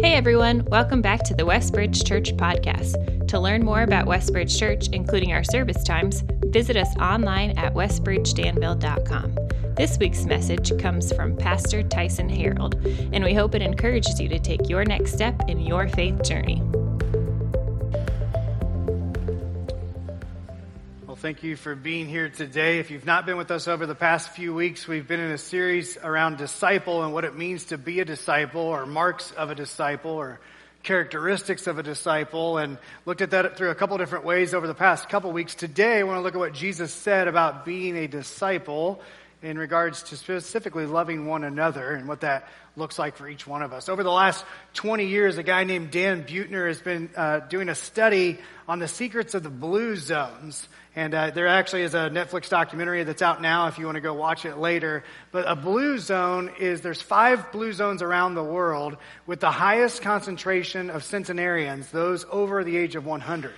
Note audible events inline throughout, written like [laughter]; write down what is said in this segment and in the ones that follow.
Hey everyone, welcome back to the Westbridge Church podcast. To learn more about Westbridge Church, including our service times, visit us online at westbridgedanville.com. This week's message comes from Pastor Tyson Harold, and we hope it encourages you to take your next step in your faith journey. Thank you for being here today. If you've not been with us over the past few weeks, we've been in a series around disciple and what it means to be a disciple or marks of a disciple or characteristics of a disciple and looked at that through a couple different ways over the past couple weeks. Today, I want to look at what Jesus said about being a disciple in regards to specifically loving one another and what that looks like for each one of us. Over the last 20 years, a guy named Dan Buettner has been uh, doing a study on the secrets of the blue zones. And uh, there actually is a Netflix documentary that's out now if you want to go watch it later. But a blue zone is there's five blue zones around the world with the highest concentration of centenarians, those over the age of 100.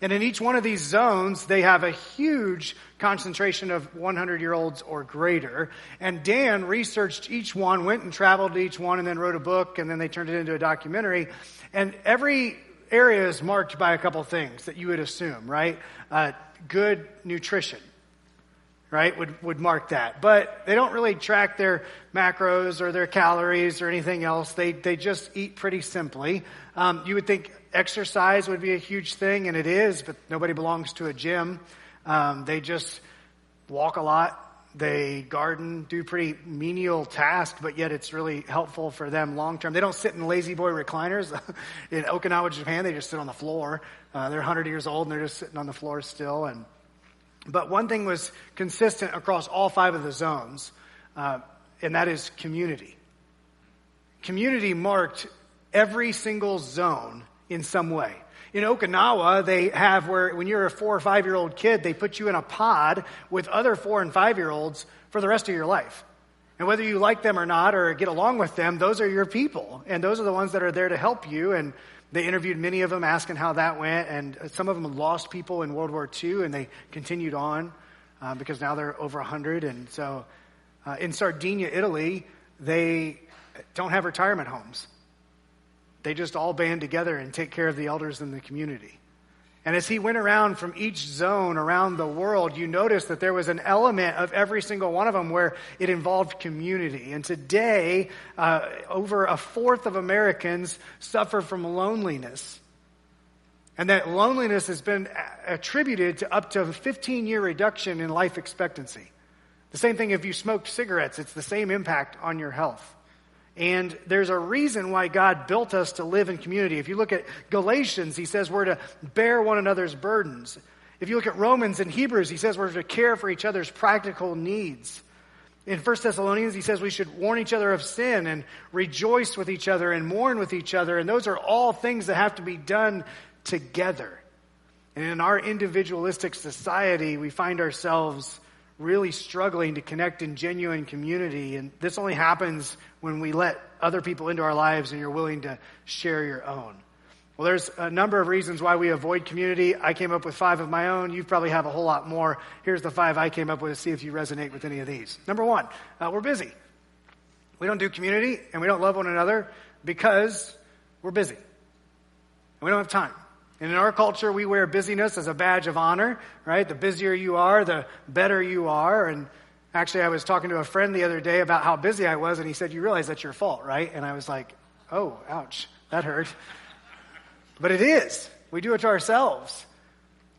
And in each one of these zones, they have a huge concentration of 100 year olds or greater. And Dan researched each one, went and traveled to each one, and then wrote a book, and then they turned it into a documentary. And every area is marked by a couple things that you would assume, right? Uh, good nutrition, right, would, would mark that. But they don't really track their macros or their calories or anything else. They, they just eat pretty simply. Um, you would think exercise would be a huge thing, and it is, but nobody belongs to a gym. Um, they just walk a lot. They garden, do pretty menial tasks, but yet it's really helpful for them long term. They don't sit in La-Z-Boy recliners. [laughs] in Okinawa, Japan, they just sit on the floor. Uh, they're 100 years old and they're just sitting on the floor still. And but one thing was consistent across all five of the zones, uh, and that is community. Community marked every single zone in some way. In Okinawa, they have where when you're a four or five year old kid, they put you in a pod with other four and five year olds for the rest of your life. And whether you like them or not or get along with them, those are your people. And those are the ones that are there to help you. And they interviewed many of them asking how that went. And some of them lost people in World War II and they continued on uh, because now they're over 100. And so uh, in Sardinia, Italy, they don't have retirement homes. They just all band together and take care of the elders in the community. And as he went around from each zone around the world, you notice that there was an element of every single one of them where it involved community. And today, uh, over a fourth of Americans suffer from loneliness. And that loneliness has been attributed to up to a 15 year reduction in life expectancy. The same thing if you smoked cigarettes, it's the same impact on your health. And there's a reason why God built us to live in community. If you look at Galatians, he says we're to bear one another's burdens. If you look at Romans and Hebrews, he says we're to care for each other's practical needs. In 1 Thessalonians, he says we should warn each other of sin and rejoice with each other and mourn with each other. And those are all things that have to be done together. And in our individualistic society, we find ourselves really struggling to connect in genuine community. And this only happens when we let other people into our lives and you're willing to share your own. Well, there's a number of reasons why we avoid community. I came up with five of my own. You probably have a whole lot more. Here's the five I came up with to see if you resonate with any of these. Number one, uh, we're busy. We don't do community and we don't love one another because we're busy. And we don't have time. And in our culture, we wear busyness as a badge of honor, right? The busier you are, the better you are. And actually, I was talking to a friend the other day about how busy I was, and he said, You realize that's your fault, right? And I was like, Oh, ouch, that hurt. [laughs] But it is. We do it to ourselves.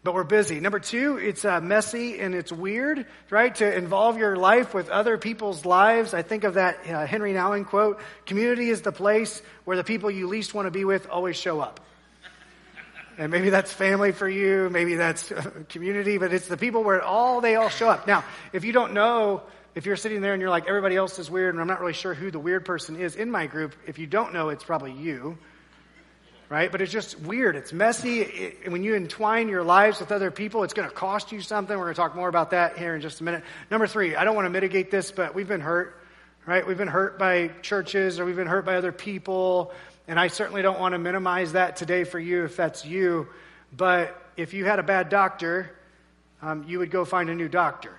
But we're busy. Number two, it's uh, messy and it's weird, right? To involve your life with other people's lives. I think of that uh, Henri Nouwen quote Community is the place where the people you least want to be with always show up. And maybe that's family for you, maybe that's community, but it's the people where all they all show up. Now, if you don't know, if you're sitting there and you're like, everybody else is weird, and I'm not really sure who the weird person is in my group, if you don't know, it's probably you. Right? But it's just weird. It's messy. It, when you entwine your lives with other people, it's going to cost you something. We're going to talk more about that here in just a minute. Number three, I don't want to mitigate this, but we've been hurt, right? We've been hurt by churches or we've been hurt by other people and I certainly don't want to minimize that today for you if that's you. But if you had a bad doctor, um, you would go find a new doctor.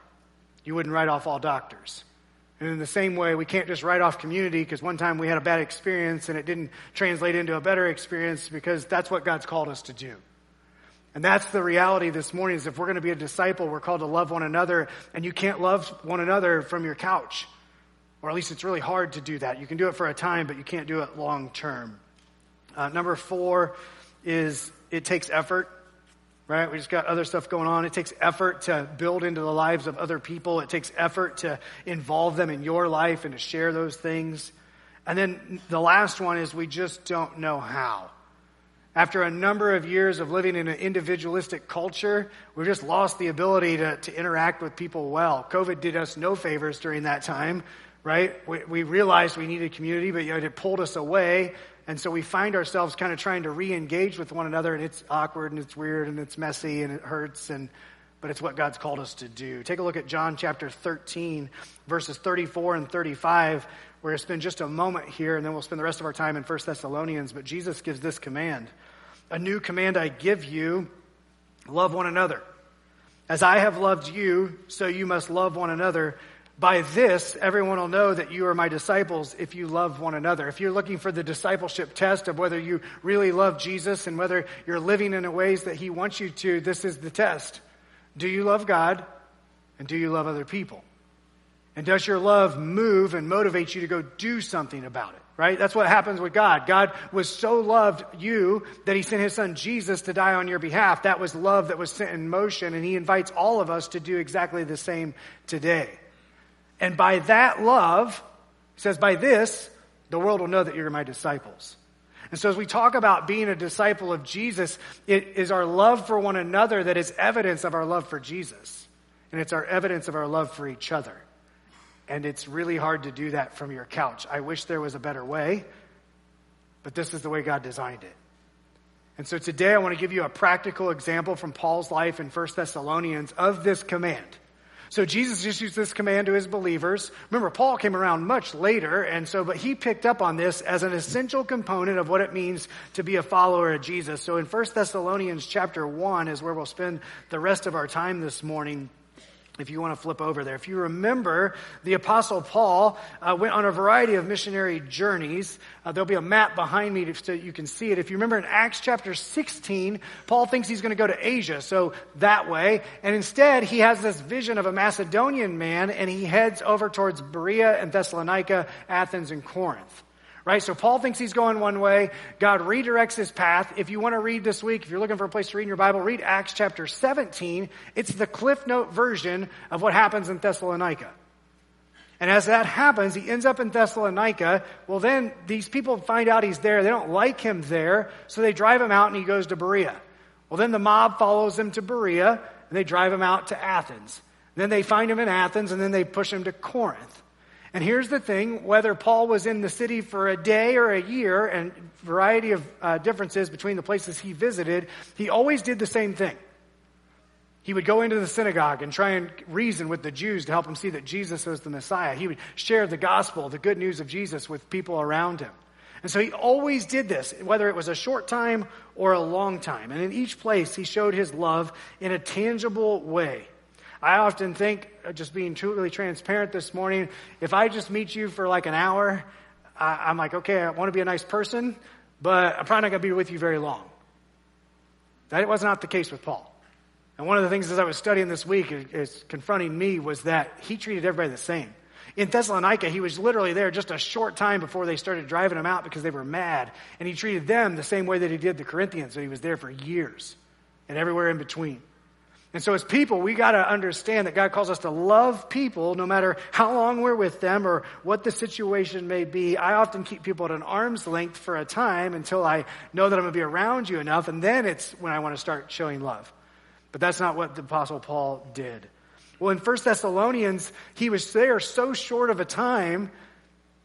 You wouldn't write off all doctors. And in the same way, we can't just write off community because one time we had a bad experience and it didn't translate into a better experience because that's what God's called us to do. And that's the reality this morning is if we're going to be a disciple, we're called to love one another and you can't love one another from your couch. Or at least it's really hard to do that. You can do it for a time, but you can't do it long term. Uh, number four is it takes effort right? We just got other stuff going on. It takes effort to build into the lives of other people. It takes effort to involve them in your life and to share those things. And then the last one is we just don't know how. After a number of years of living in an individualistic culture, we've just lost the ability to, to interact with people well. COVID did us no favors during that time, right? We, we realized we needed community, but it pulled us away and so we find ourselves kind of trying to re-engage with one another and it's awkward and it's weird and it's messy and it hurts and but it's what God's called us to do. Take a look at John chapter 13 verses 34 and 35. We're going to spend just a moment here and then we'll spend the rest of our time in 1 Thessalonians, but Jesus gives this command. A new command I give you, love one another. As I have loved you, so you must love one another. By this, everyone will know that you are my disciples if you love one another. If you're looking for the discipleship test of whether you really love Jesus and whether you're living in the ways that he wants you to, this is the test. Do you love God? And do you love other people? And does your love move and motivate you to go do something about it? Right? That's what happens with God. God was so loved you that he sent his son Jesus to die on your behalf. That was love that was sent in motion, and he invites all of us to do exactly the same today. And by that love, he says, by this, the world will know that you're my disciples. And so as we talk about being a disciple of Jesus, it is our love for one another that is evidence of our love for Jesus. And it's our evidence of our love for each other. And it's really hard to do that from your couch. I wish there was a better way, but this is the way God designed it. And so today I want to give you a practical example from Paul's life in 1 Thessalonians of this command. So Jesus issues this command to his believers. Remember, Paul came around much later, and so, but he picked up on this as an essential component of what it means to be a follower of Jesus. So in 1 Thessalonians chapter 1 is where we'll spend the rest of our time this morning if you want to flip over there. If you remember, the Apostle Paul uh, went on a variety of missionary journeys. Uh, there'll be a map behind me so you can see it. If you remember in Acts chapter 16, Paul thinks he's going to go to Asia, so that way. And instead, he has this vision of a Macedonian man, and he heads over towards Berea and Thessalonica, Athens, and Corinth. Right? So Paul thinks he's going one way. God redirects his path. If you want to read this week, if you're looking for a place to read in your Bible, read Acts chapter 17. It's the Cliff Note version of what happens in Thessalonica. And as that happens, he ends up in Thessalonica. Well, then these people find out he's there. They don't like him there, so they drive him out and he goes to Berea. Well, then the mob follows him to Berea and they drive him out to Athens. Then they find him in Athens and then they push him to Corinth. And here's the thing whether Paul was in the city for a day or a year, and variety of uh, differences between the places he visited, he always did the same thing. He would go into the synagogue and try and reason with the Jews to help them see that Jesus was the Messiah. He would share the gospel, the good news of Jesus with people around him. And so he always did this, whether it was a short time or a long time. And in each place, he showed his love in a tangible way. I often think, uh, just being truly transparent this morning, if I just meet you for like an hour, I, am like, okay, I want to be a nice person, but I'm probably not going to be with you very long. That was not the case with Paul. And one of the things as I was studying this week is, is confronting me was that he treated everybody the same. In Thessalonica, he was literally there just a short time before they started driving him out because they were mad. And he treated them the same way that he did the Corinthians. So he was there for years and everywhere in between. And so, as people, we got to understand that God calls us to love people no matter how long we're with them or what the situation may be. I often keep people at an arm's length for a time until I know that I'm going to be around you enough, and then it's when I want to start showing love. But that's not what the Apostle Paul did. Well, in 1 Thessalonians, he was there so short of a time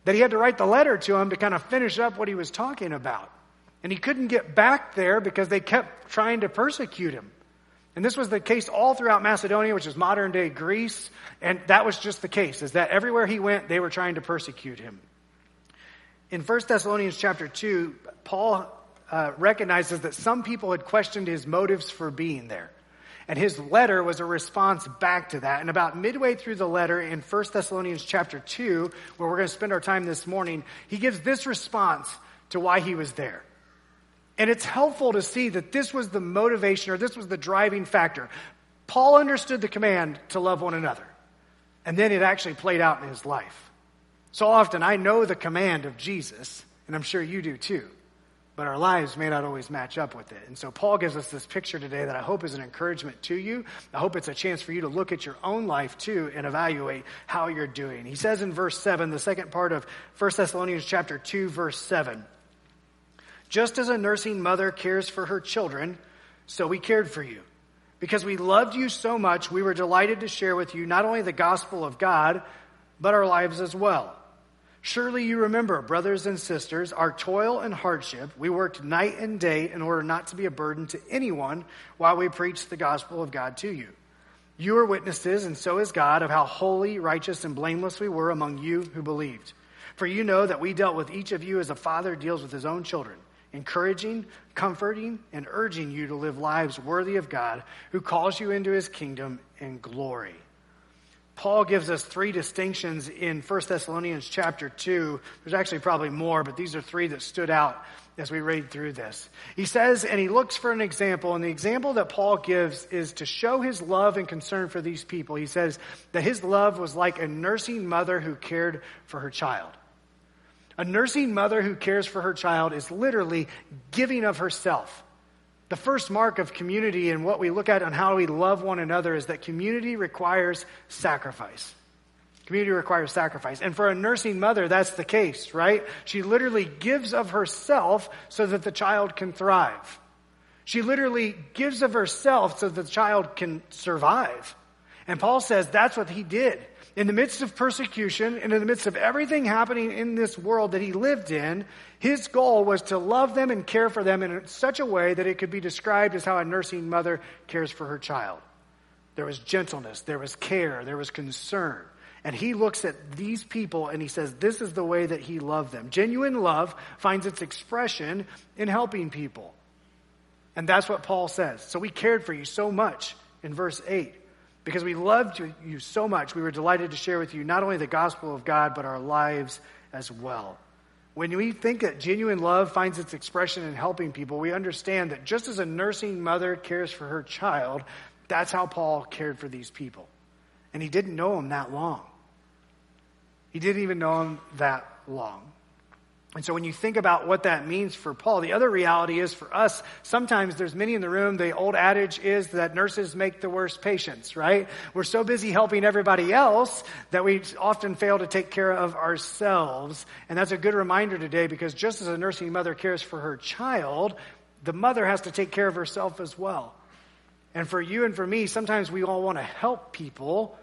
that he had to write the letter to him to kind of finish up what he was talking about. And he couldn't get back there because they kept trying to persecute him. And this was the case all throughout Macedonia, which is modern day Greece. And that was just the case, is that everywhere he went, they were trying to persecute him. In 1 Thessalonians chapter 2, Paul uh, recognizes that some people had questioned his motives for being there. And his letter was a response back to that. And about midway through the letter in 1 Thessalonians chapter 2, where we're going to spend our time this morning, he gives this response to why he was there. And it's helpful to see that this was the motivation or this was the driving factor. Paul understood the command to love one another. And then it actually played out in his life. So often I know the command of Jesus, and I'm sure you do too but our lives may not always match up with it. And so Paul gives us this picture today that I hope is an encouragement to you. I hope it's a chance for you to look at your own life too and evaluate how you're doing. He says in verse 7, the second part of 1 Thessalonians chapter 2 verse 7, just as a nursing mother cares for her children, so we cared for you. Because we loved you so much, we were delighted to share with you not only the gospel of God, but our lives as well. Surely you remember, brothers and sisters, our toil and hardship. We worked night and day in order not to be a burden to anyone while we preached the gospel of God to you. You are witnesses, and so is God, of how holy, righteous, and blameless we were among you who believed. For you know that we dealt with each of you as a father deals with his own children, encouraging, comforting, and urging you to live lives worthy of God, who calls you into his kingdom and glory. Paul gives us three distinctions in 1 Thessalonians chapter 2. There's actually probably more, but these are three that stood out as we read through this. He says, and he looks for an example, and the example that Paul gives is to show his love and concern for these people. He says that his love was like a nursing mother who cared for her child. A nursing mother who cares for her child is literally giving of herself. The first mark of community and what we look at on how we love one another is that community requires sacrifice. Community requires sacrifice. And for a nursing mother, that's the case, right? She literally gives of herself so that the child can thrive. She literally gives of herself so that the child can survive. And Paul says that's what he did in the midst of persecution and in the midst of everything happening in this world that he lived in, his goal was to love them and care for them in such a way that it could be described as how a nursing mother cares for her child. There was gentleness, there was care, there was concern. And he looks at these people and he says, This is the way that he loved them. Genuine love finds its expression in helping people. And that's what Paul says. So we cared for you so much in verse 8. Because we loved you so much, we were delighted to share with you not only the gospel of God, but our lives as well. When we think that genuine love finds its expression in helping people, we understand that just as a nursing mother cares for her child, that's how Paul cared for these people. And he didn't know them that long. He didn't even know them that long. And so when you think about what that means for Paul, the other reality is for us, sometimes there's many in the room, the old adage is that nurses make the worst patients, right? We're so busy helping everybody else that we often fail to take care of ourselves. And that's a good reminder today because just as a nursing mother cares for her child, the mother has to take care of herself as well. And for you and for me, sometimes we all want to help people,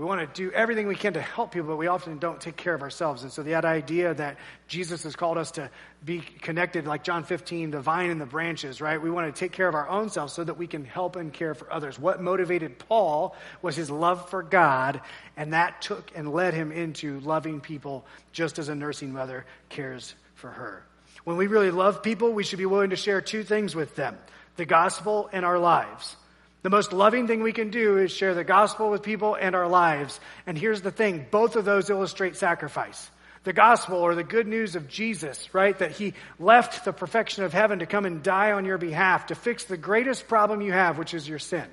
we want to do everything we can to help people, but we often don't take care of ourselves. And so that idea that Jesus has called us to be connected, like John 15, the vine and the branches, right? We want to take care of our own selves so that we can help and care for others. What motivated Paul was his love for God, and that took and led him into loving people just as a nursing mother cares for her. When we really love people, we should be willing to share two things with them the gospel and our lives. The most loving thing we can do is share the gospel with people and our lives. And here's the thing both of those illustrate sacrifice. The gospel or the good news of Jesus, right? That he left the perfection of heaven to come and die on your behalf to fix the greatest problem you have, which is your sin.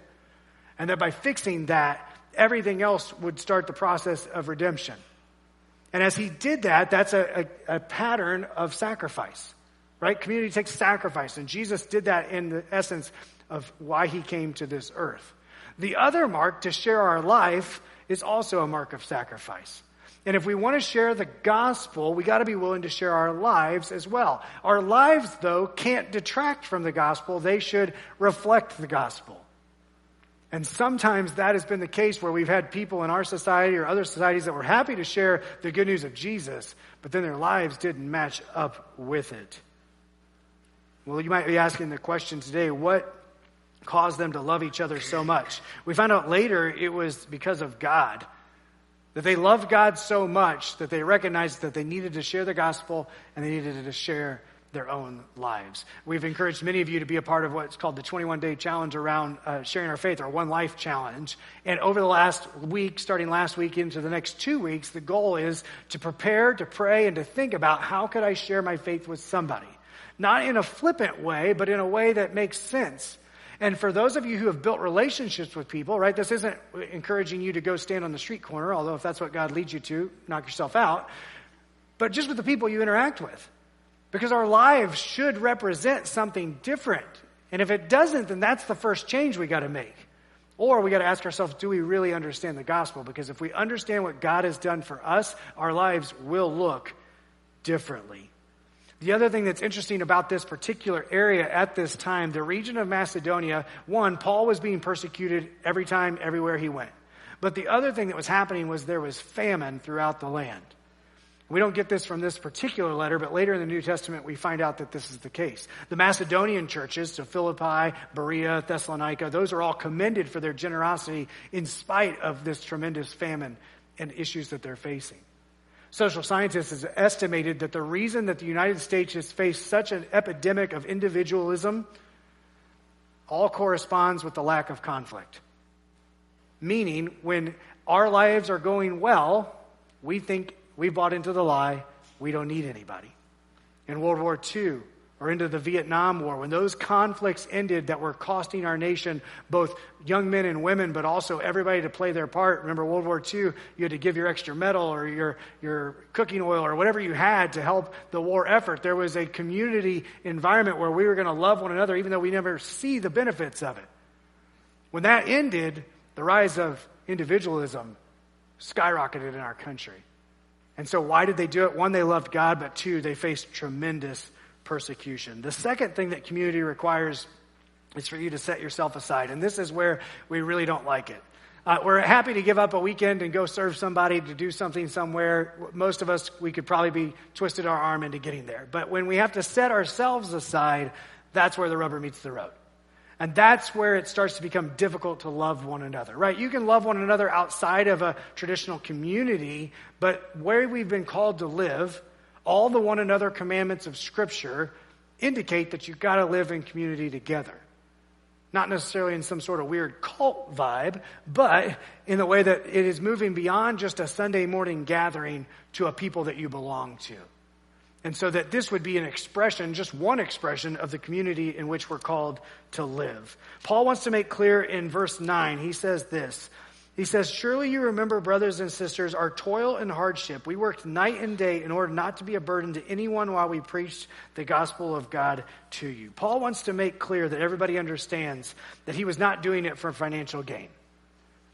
And that by fixing that, everything else would start the process of redemption. And as he did that, that's a, a, a pattern of sacrifice, right? Community takes sacrifice. And Jesus did that in the essence of why he came to this earth. The other mark to share our life is also a mark of sacrifice. And if we want to share the gospel, we got to be willing to share our lives as well. Our lives, though, can't detract from the gospel. They should reflect the gospel. And sometimes that has been the case where we've had people in our society or other societies that were happy to share the good news of Jesus, but then their lives didn't match up with it. Well, you might be asking the question today what caused them to love each other so much. We found out later it was because of God. That they loved God so much that they recognized that they needed to share the gospel and they needed to share their own lives. We've encouraged many of you to be a part of what's called the 21 day challenge around uh, sharing our faith, our One Life challenge. And over the last week, starting last week into the next two weeks, the goal is to prepare, to pray, and to think about how could I share my faith with somebody? Not in a flippant way, but in a way that makes sense. And for those of you who have built relationships with people, right, this isn't encouraging you to go stand on the street corner, although if that's what God leads you to, knock yourself out, but just with the people you interact with. Because our lives should represent something different. And if it doesn't, then that's the first change we got to make. Or we got to ask ourselves, do we really understand the gospel? Because if we understand what God has done for us, our lives will look differently. The other thing that's interesting about this particular area at this time, the region of Macedonia, one, Paul was being persecuted every time, everywhere he went. But the other thing that was happening was there was famine throughout the land. We don't get this from this particular letter, but later in the New Testament we find out that this is the case. The Macedonian churches, so Philippi, Berea, Thessalonica, those are all commended for their generosity in spite of this tremendous famine and issues that they're facing. Social scientists have estimated that the reason that the United States has faced such an epidemic of individualism all corresponds with the lack of conflict. Meaning, when our lives are going well, we think we bought into the lie, we don't need anybody. In World War II, or into the Vietnam War, when those conflicts ended that were costing our nation both young men and women, but also everybody to play their part. Remember World War II, you had to give your extra metal or your, your cooking oil or whatever you had to help the war effort. There was a community environment where we were going to love one another, even though we never see the benefits of it. When that ended, the rise of individualism skyrocketed in our country. And so, why did they do it? One, they loved God, but two, they faced tremendous persecution. The second thing that community requires is for you to set yourself aside. And this is where we really don't like it. Uh, we're happy to give up a weekend and go serve somebody to do something somewhere. Most of us, we could probably be twisted our arm into getting there. But when we have to set ourselves aside, that's where the rubber meets the road. And that's where it starts to become difficult to love one another, right? You can love one another outside of a traditional community, but where we've been called to live, all the one another commandments of Scripture indicate that you've got to live in community together. Not necessarily in some sort of weird cult vibe, but in the way that it is moving beyond just a Sunday morning gathering to a people that you belong to. And so that this would be an expression, just one expression of the community in which we're called to live. Paul wants to make clear in verse 9, he says this he says, Surely you remember, brothers and sisters, our toil and hardship. We worked night and day in order not to be a burden to anyone while we preached the gospel of God to you. Paul wants to make clear that everybody understands that he was not doing it for financial gain.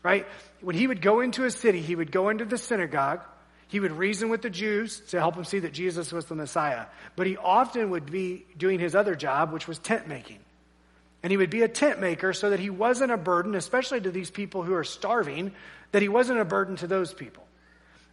Right? When he would go into a city, he would go into the synagogue. He would reason with the Jews to help them see that Jesus was the Messiah. But he often would be doing his other job, which was tent making. And he would be a tent maker so that he wasn't a burden, especially to these people who are starving, that he wasn't a burden to those people.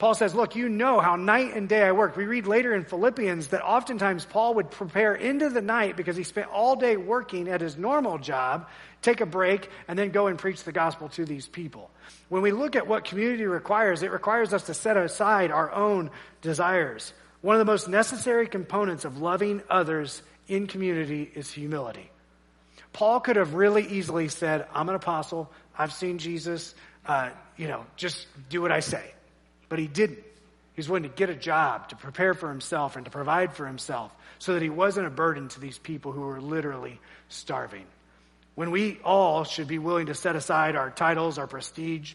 Paul says, Look, you know how night and day I worked. We read later in Philippians that oftentimes Paul would prepare into the night because he spent all day working at his normal job, take a break, and then go and preach the gospel to these people. When we look at what community requires, it requires us to set aside our own desires. One of the most necessary components of loving others in community is humility. Paul could have really easily said, I'm an apostle, I've seen Jesus, uh, you know, just do what I say. But he didn't. He was willing to get a job, to prepare for himself, and to provide for himself so that he wasn't a burden to these people who were literally starving. When we all should be willing to set aside our titles, our prestige,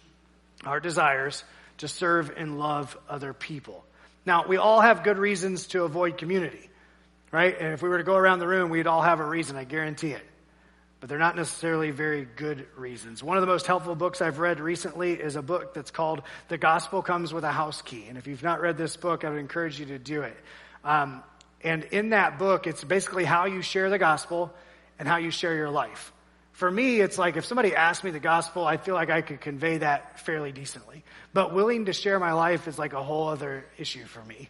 our desires to serve and love other people. Now, we all have good reasons to avoid community, right? And if we were to go around the room, we'd all have a reason, I guarantee it but they're not necessarily very good reasons. One of the most helpful books I've read recently is a book that's called The Gospel Comes with a House Key. And if you've not read this book, I would encourage you to do it. Um, and in that book, it's basically how you share the gospel and how you share your life. For me, it's like if somebody asked me the gospel, I feel like I could convey that fairly decently. But willing to share my life is like a whole other issue for me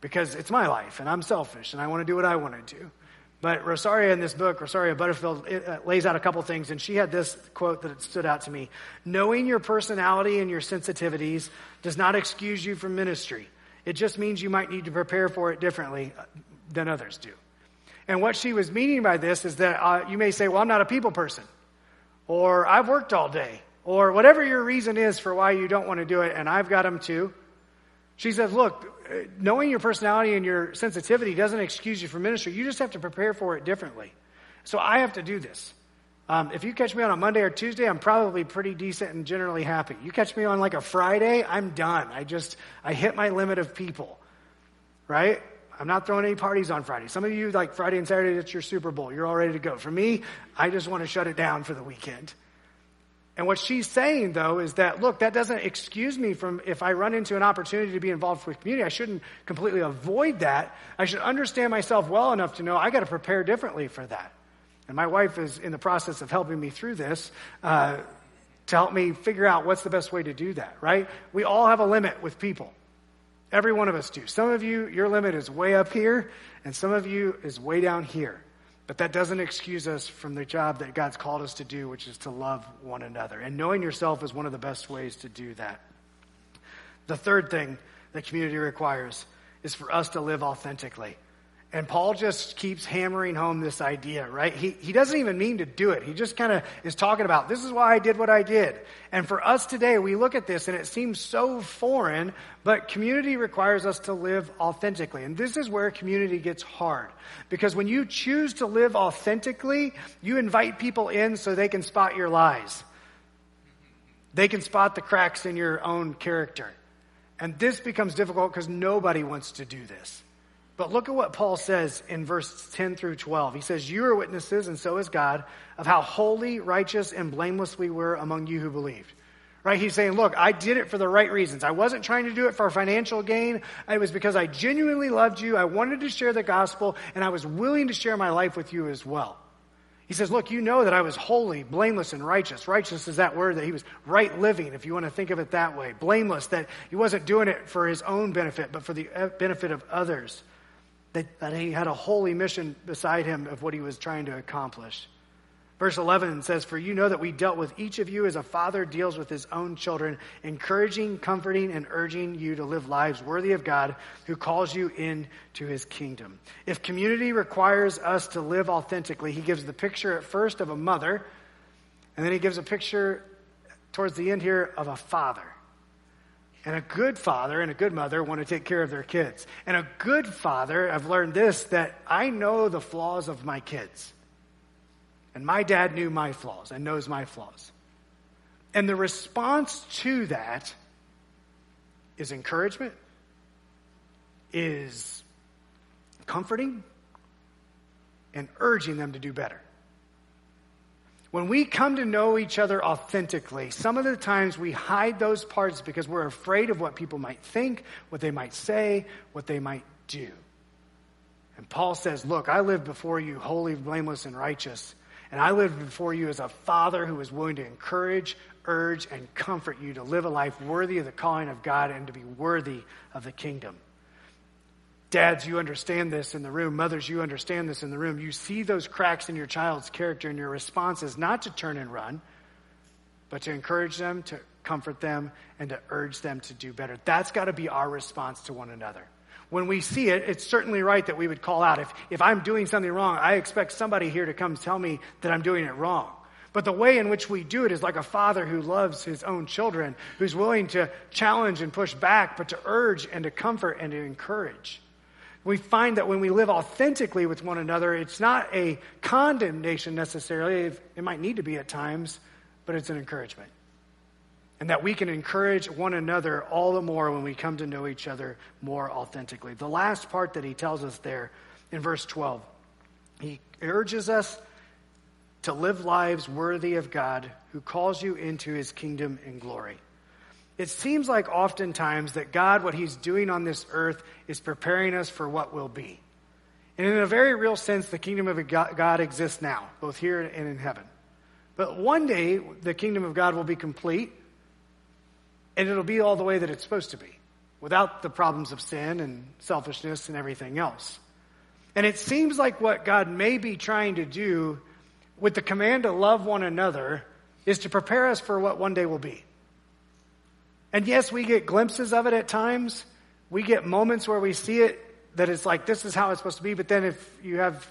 because it's my life and I'm selfish and I want to do what I want to do. But Rosaria in this book, Rosaria Butterfield, uh, lays out a couple things, and she had this quote that stood out to me. Knowing your personality and your sensitivities does not excuse you from ministry. It just means you might need to prepare for it differently. than others do. And what she was meaning by this is that uh, you may say, well, I'm not a people person, or I've worked all day, or whatever your reason is for why you don't want to do it, and I've got them too. She says, look, knowing your personality and your sensitivity doesn't excuse you from ministry. You just have to prepare for it differently. So I have to do this. Um, if you catch me on a Monday or Tuesday, I'm probably pretty decent and generally happy. You catch me on like a Friday, I'm done. I just, I hit my limit of people, right? I'm not throwing any parties on Friday. Some of you, like Friday and Saturday, it's your Super Bowl. You're all ready to go. For me, I just want to shut it down for the weekend. And what she's saying, though, is that, look, that doesn't excuse me from if I run into an opportunity to be involved with community, I shouldn't completely avoid that. I should understand myself well enough to know I got to prepare differently for that. And my wife is in the process of helping me through this uh, to help me figure out what's the best way to do that, right? We all have a limit with people. Every one of us do. Some of you, your limit is way up here, and some of you is way down here. But that doesn't excuse us from the job that God's called us to do, which is to love one another. And knowing yourself is one of the best ways to do that. The third thing that community requires is for us to live authentically. And Paul just keeps hammering home this idea, right? He, he doesn't even mean to do it. He just kind of is talking about, this is why I did what I did. And for us today, we look at this and it seems so foreign, but community requires us to live authentically. And this is where community gets hard. Because when you choose to live authentically, you invite people in so they can spot your lies. They can spot the cracks in your own character. And this becomes difficult because nobody wants to do this. But look at what Paul says in verse 10 through 12. He says, You are witnesses, and so is God, of how holy, righteous, and blameless we were among you who believed. Right? He's saying, Look, I did it for the right reasons. I wasn't trying to do it for financial gain. It was because I genuinely loved you. I wanted to share the gospel, and I was willing to share my life with you as well. He says, Look, you know that I was holy, blameless, and righteous. Righteous is that word that he was right living, if you want to think of it that way. Blameless, that he wasn't doing it for his own benefit, but for the uh, benefit of others that, that he had a holy mission beside him of what he was trying to accomplish. Verse 11 says, For you know that we dealt with each of you as a father deals with his own children, encouraging, comforting, and urging you to live lives worthy of God who calls you into his kingdom. If community requires us to live authentically, he gives the picture at first of a mother, and then he gives a picture towards the end here of a father. And a good father and a good mother want to take care of their kids. And a good father, I've learned this, that I know the flaws of my kids. And my dad knew my flaws and knows my flaws. And the response to that is encouragement, is comforting, and urging them to do better. When we come to know each other authentically, some of the times we hide those parts because we're afraid of what people might think, what they might say, what they might do. And Paul says, Look, I live before you holy, blameless, and righteous. And I live before you as a father who is willing to encourage, urge, and comfort you to live a life worthy of the calling of God and to be worthy of the kingdom. Dads, you understand this in the room. Mothers, you understand this in the room. You see those cracks in your child's character, and your response is not to turn and run, but to encourage them, to comfort them, and to urge them to do better. That's got to be our response to one another. When we see it, it's certainly right that we would call out. If, if I'm doing something wrong, I expect somebody here to come tell me that I'm doing it wrong. But the way in which we do it is like a father who loves his own children, who's willing to challenge and push back, but to urge and to comfort and to encourage we find that when we live authentically with one another, it's not a condemnation necessarily. It might need to be at times, but it's an encouragement. And that we can encourage one another all the more when we come to know each other more authentically. The last part that he tells us there in verse 12, he urges us to live lives worthy of God who calls you into his kingdom and glory. It seems like oftentimes that God, what He's doing on this earth, is preparing us for what will be. And in a very real sense, the kingdom of God exists now, both here and in heaven. But one day, the kingdom of God will be complete, and it'll be all the way that it's supposed to be, without the problems of sin and selfishness and everything else. And it seems like what God may be trying to do with the command to love one another is to prepare us for what one day will be. And yes, we get glimpses of it at times. We get moments where we see it that it's like this is how it's supposed to be, but then if you have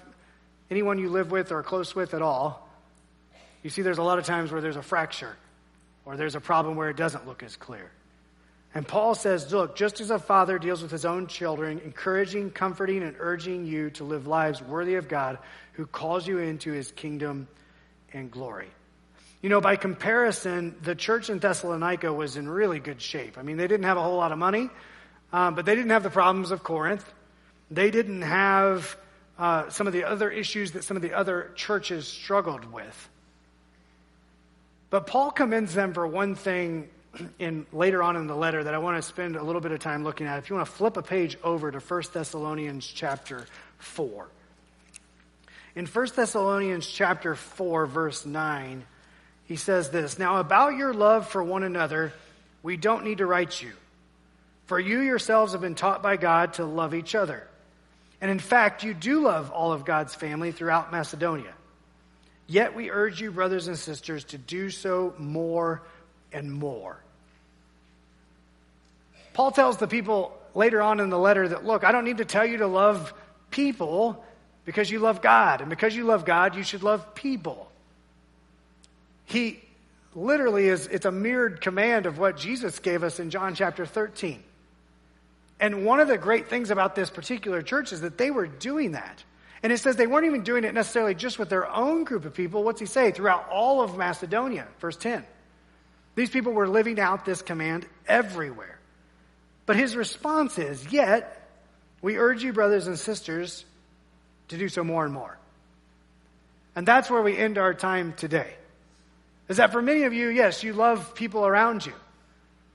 anyone you live with or close with at all, you see there's a lot of times where there's a fracture or there's a problem where it doesn't look as clear. And Paul says, look, just as a father deals with his own children, encouraging, comforting, and urging you to live lives worthy of God who calls you into his kingdom and glory. You know, by comparison, the church in Thessalonica was in really good shape. I mean, they didn't have a whole lot of money, um, but they didn't have the problems of Corinth. They didn't have uh, some of the other issues that some of the other churches struggled with. But Paul commends them for one thing in later on in the letter that I want to spend a little bit of time looking at. If you want to flip a page over to 1 Thessalonians chapter 4. In 1 Thessalonians chapter 4 verse 9, he says this, "Now about your love for one another, we don't need to write you, for you yourselves have been taught by God to love each other. And in fact, you do love all of God's family throughout Macedonia. Yet we urge you, brothers and sisters, to do so more and more. Paul tells the people later on in the letter that, look, I don't need to tell you to love people because you love God. And because you love God, you should love people. He literally is, it's a mirrored command of what Jesus gave us in John chapter 13. And one of the great things about this particular church is that they were doing that. And it says they weren't even doing it necessarily just with their own group of people. What's he say? Throughout all of Macedonia, verse 10. These people were living out this command everywhere. But his response is, Yet, we urge you, brothers and sisters, to do so more and more. And that's where we end our time today. Is that for many of you, yes, you love people around you.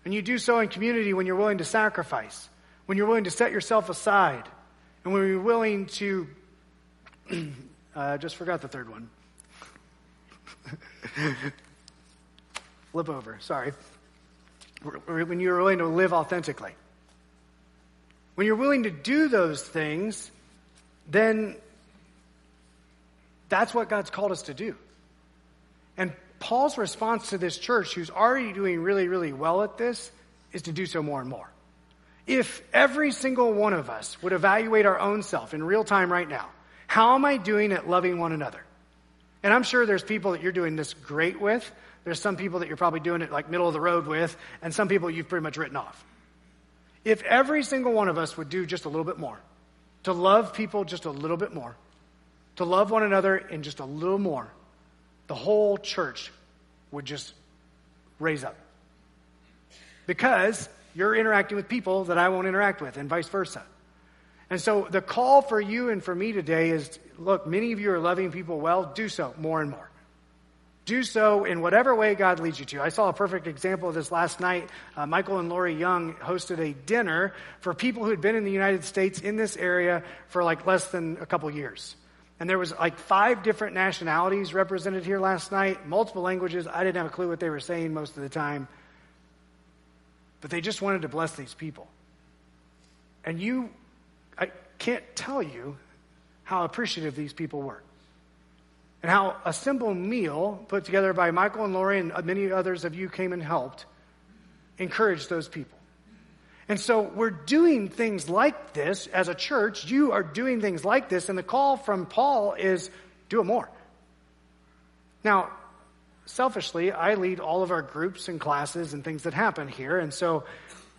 And you do so in community when you're willing to sacrifice, when you're willing to set yourself aside, and when you're willing to [clears throat] I uh, just forgot the third one. [laughs] Flip over, sorry. When you're willing to live authentically. When you're willing to do those things, then that's what God's called us to do. And Paul's response to this church, who's already doing really, really well at this, is to do so more and more. If every single one of us would evaluate our own self in real time right now, how am I doing at loving one another? And I'm sure there's people that you're doing this great with. There's some people that you're probably doing it like middle of the road with, and some people you've pretty much written off. If every single one of us would do just a little bit more, to love people just a little bit more, to love one another in just a little more, the whole church would just raise up. Because you're interacting with people that I won't interact with, and vice versa. And so the call for you and for me today is look, many of you are loving people well, do so more and more. Do so in whatever way God leads you to. I saw a perfect example of this last night. Uh, Michael and Lori Young hosted a dinner for people who had been in the United States in this area for like less than a couple years. And there was like five different nationalities represented here last night, multiple languages. I didn't have a clue what they were saying most of the time. But they just wanted to bless these people. And you I can't tell you how appreciative these people were. And how a simple meal put together by Michael and Lori and many others of you came and helped encouraged those people. And so we're doing things like this as a church. You are doing things like this, and the call from Paul is do it more. Now, selfishly, I lead all of our groups and classes and things that happen here, and so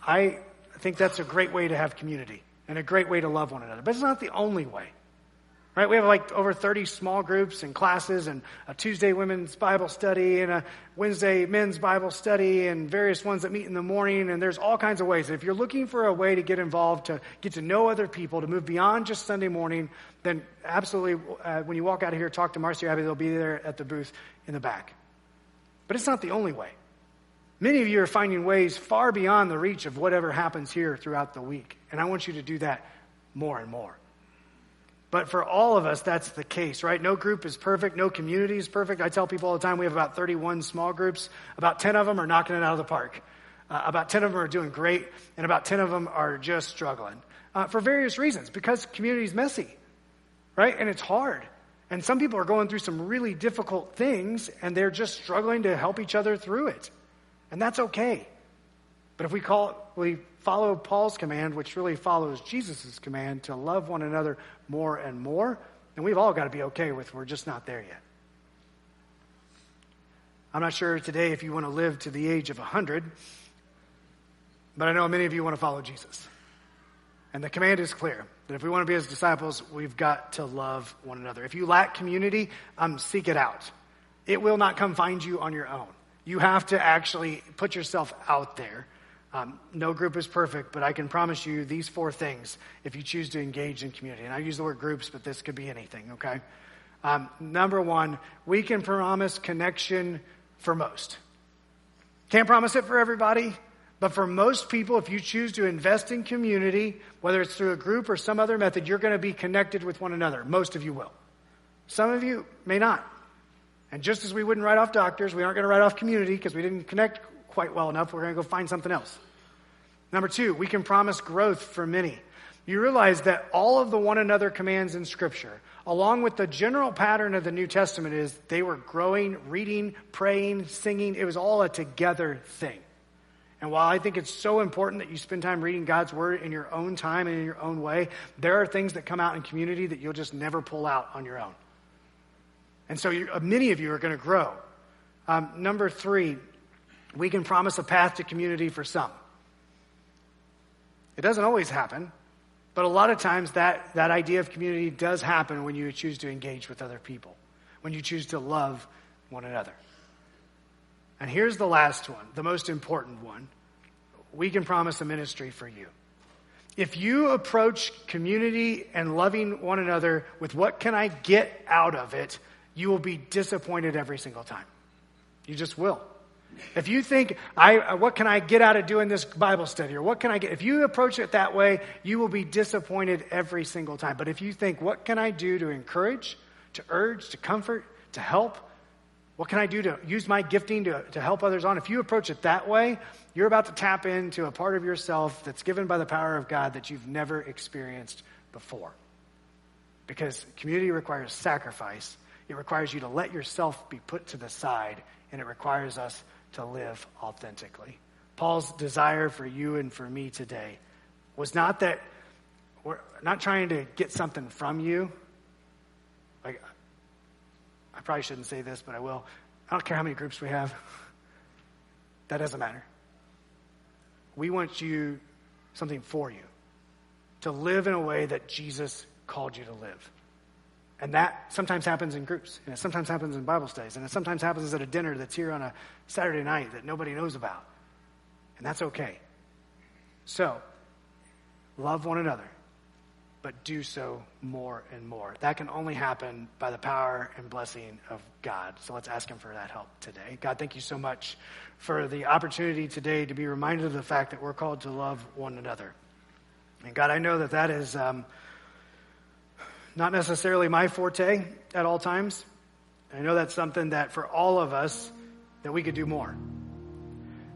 I think that's a great way to have community and a great way to love one another. But it's not the only way. Right? We have like over 30 small groups and classes and a Tuesday women's Bible study and a Wednesday men's Bible study and various ones that meet in the morning. And there's all kinds of ways. If you're looking for a way to get involved, to get to know other people, to move beyond just Sunday morning, then absolutely, uh, when you walk out of here, talk to Marcy or Abby. They'll be there at the booth in the back. But it's not the only way. Many of you are finding ways far beyond the reach of whatever happens here throughout the week. And I want you to do that more and more. But for all of us, that's the case, right? No group is perfect. No community is perfect. I tell people all the time we have about 31 small groups. About 10 of them are knocking it out of the park. Uh, about 10 of them are doing great, and about 10 of them are just struggling uh, for various reasons because community is messy, right? And it's hard. And some people are going through some really difficult things, and they're just struggling to help each other through it. And that's okay. But if we call we follow Paul's command, which really follows Jesus' command to love one another more and more, then we've all got to be okay with we're just not there yet. I'm not sure today if you want to live to the age of 100, but I know many of you want to follow Jesus. And the command is clear that if we want to be his disciples, we've got to love one another. If you lack community, um, seek it out. It will not come find you on your own. You have to actually put yourself out there. Um, no group is perfect, but I can promise you these four things if you choose to engage in community. And I use the word groups, but this could be anything, okay? Um, number one, we can promise connection for most. Can't promise it for everybody, but for most people, if you choose to invest in community, whether it's through a group or some other method, you're going to be connected with one another. Most of you will. Some of you may not. And just as we wouldn't write off doctors, we aren't going to write off community because we didn't connect quite well enough. We're going to go find something else. Number two, we can promise growth for many. You realize that all of the one another commands in Scripture, along with the general pattern of the New Testament, is they were growing, reading, praying, singing. It was all a together thing. And while I think it's so important that you spend time reading God's Word in your own time and in your own way, there are things that come out in community that you'll just never pull out on your own. And so you, uh, many of you are going to grow. Um, number three, we can promise a path to community for some. It doesn't always happen, but a lot of times that, that idea of community does happen when you choose to engage with other people, when you choose to love one another. And here's the last one, the most important one. We can promise a ministry for you. If you approach community and loving one another with what can I get out of it, you will be disappointed every single time. You just will. If you think, I, uh, what can I get out of doing this Bible study? Or what can I get? If you approach it that way, you will be disappointed every single time. But if you think, what can I do to encourage, to urge, to comfort, to help? What can I do to use my gifting to, to help others on? If you approach it that way, you're about to tap into a part of yourself that's given by the power of God that you've never experienced before. Because community requires sacrifice, it requires you to let yourself be put to the side, and it requires us to live authentically. Paul's desire for you and for me today was not that we're not trying to get something from you. Like, I probably shouldn't say this, but I will. I don't care how many groups we have. [laughs] That doesn't matter. We want you something for you to live in a way that Jesus called you to live. And that sometimes happens in groups, and it sometimes happens in Bible studies, and it sometimes happens at a dinner that's here on a Saturday night that nobody knows about. And that's okay. So, love one another, but do so more and more. That can only happen by the power and blessing of God. So let's ask Him for that help today. God, thank you so much for the opportunity today to be reminded of the fact that we're called to love one another. And God, I know that that is. Um, not necessarily my forte at all times. I know that's something that for all of us that we could do more.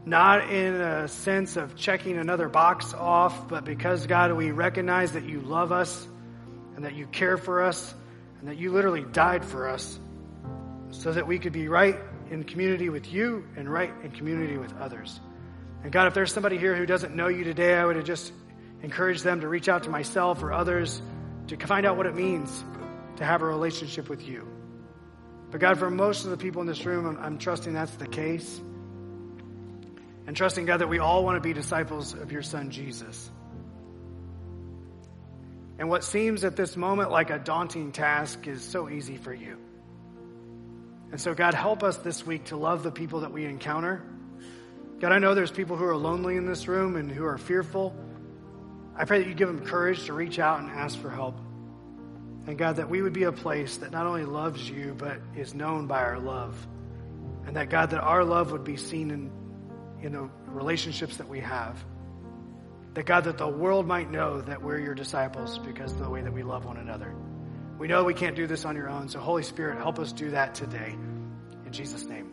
Not in a sense of checking another box off, but because God, we recognize that you love us and that you care for us and that you literally died for us so that we could be right in community with you and right in community with others. And God, if there's somebody here who doesn't know you today, I would just encourage them to reach out to myself or others to find out what it means to have a relationship with you. But God, for most of the people in this room, I'm, I'm trusting that's the case. And trusting, God, that we all want to be disciples of your son, Jesus. And what seems at this moment like a daunting task is so easy for you. And so, God, help us this week to love the people that we encounter. God, I know there's people who are lonely in this room and who are fearful. I pray that you give them courage to reach out and ask for help. And God, that we would be a place that not only loves you, but is known by our love. And that, God, that our love would be seen in, in the relationships that we have. That, God, that the world might know that we're your disciples because of the way that we love one another. We know we can't do this on your own, so Holy Spirit, help us do that today. In Jesus' name.